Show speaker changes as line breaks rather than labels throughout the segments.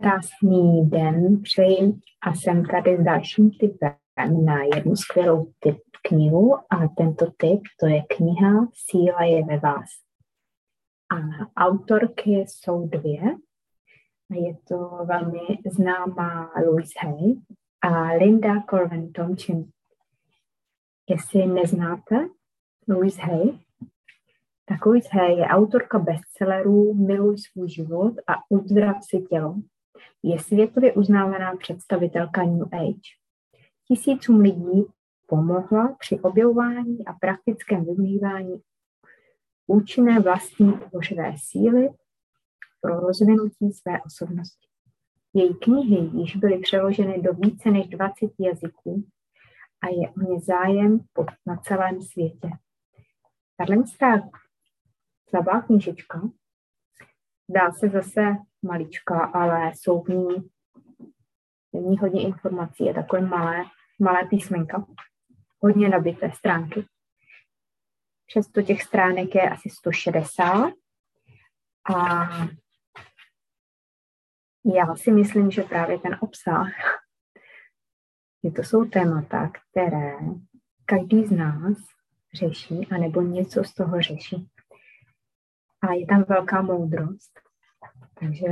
Krásný den přeji a jsem tady s dalším typem na jednu skvělou typ knihu a tento typ to je kniha Síla je ve vás. A autorky jsou dvě. Je to velmi známá Louise Hay a Linda Colvin Tomčin. Jestli neznáte Louise Hay, tak Louise Hay je autorka bestsellerů Miluj svůj život a uzdrav si tělo je světově uznávaná představitelka New Age. Tisícům lidí pomohla při objevování a praktickém využívání účinné vlastní tvořivé síly pro rozvinutí své osobnosti. Její knihy již byly přeloženy do více než 20 jazyků a je o ně zájem na celém světě. Tato slabá knižička Dá se zase malička, ale jsou v ní, v ní hodně informací, je takové malé, malé písmenka, hodně nabité stránky. Přesto těch stránek je asi 160 a já si myslím, že právě ten obsah, že to jsou témata, které každý z nás řeší, anebo něco z toho řeší a je tam velká moudrost. Takže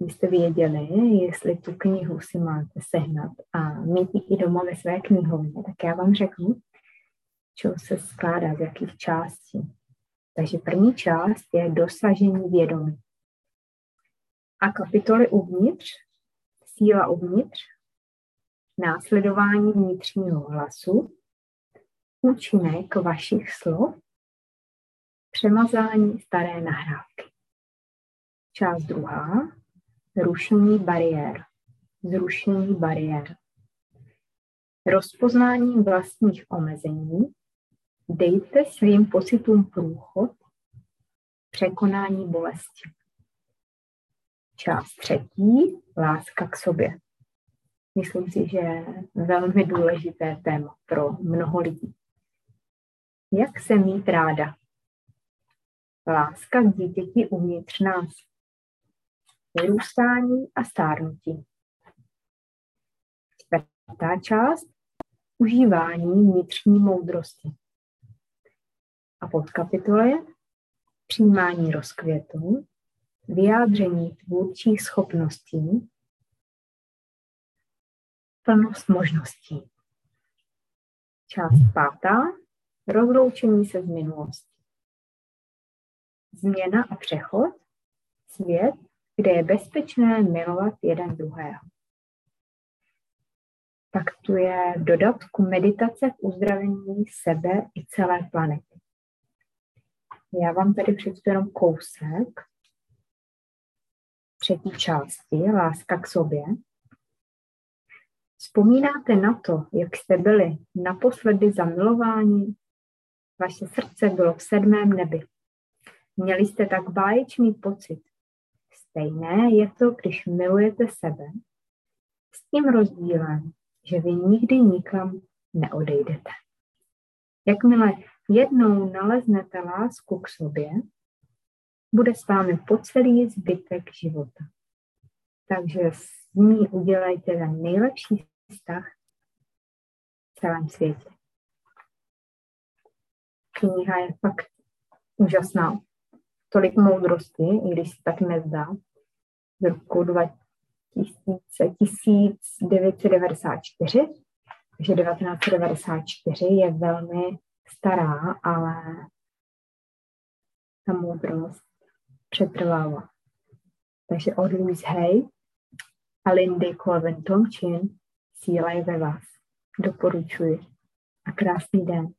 byste věděli, jestli tu knihu si máte sehnat a mít ji i doma ve své knihovně, tak já vám řeknu, čeho se skládá, z jakých částí. Takže první část je dosažení vědomí. A kapitoly uvnitř, síla uvnitř, následování vnitřního hlasu, účinek vašich slov Přemazání staré nahrávky. Část druhá. Rušení bariér. Zrušení bariér. Rozpoznání vlastních omezení. Dejte svým pocitům průchod. Překonání bolesti. Část třetí. Láska k sobě. Myslím si, že je velmi důležité téma pro mnoho lidí. Jak se mít ráda? Láska k dítěti uvnitř nás. Vyrůstání a stárnutí. Čtvrtá část. Užívání vnitřní moudrosti. A podkapitole přijímání rozkvětu, vyjádření tvůrčích schopností, plnost možností. Část pátá. Rozloučení se z minulosti změna a přechod, svět, kde je bezpečné milovat jeden druhého. Tak tu je v dodatku meditace v uzdravení sebe i celé planety. Já vám tady přečtu jenom kousek třetí části, láska k sobě. Vzpomínáte na to, jak jste byli naposledy zamilováni? Vaše srdce bylo v sedmém nebi. Měli jste tak báječný pocit. Stejné je to, když milujete sebe, s tím rozdílem, že vy nikdy nikam neodejdete. Jakmile jednou naleznete lásku k sobě, bude s vámi po celý zbytek života. Takže s ní udělejte ten nejlepší vztah v celém světě. Kniha je fakt úžasná tolik moudrosti, i když se tak nezdá, z roku 1994, takže 1994 je velmi stará, ale ta moudrost přetrvává. Takže od Louise Hay a Lindy Colvin Tomchin síla je ve vás. Doporučuji. A krásný den.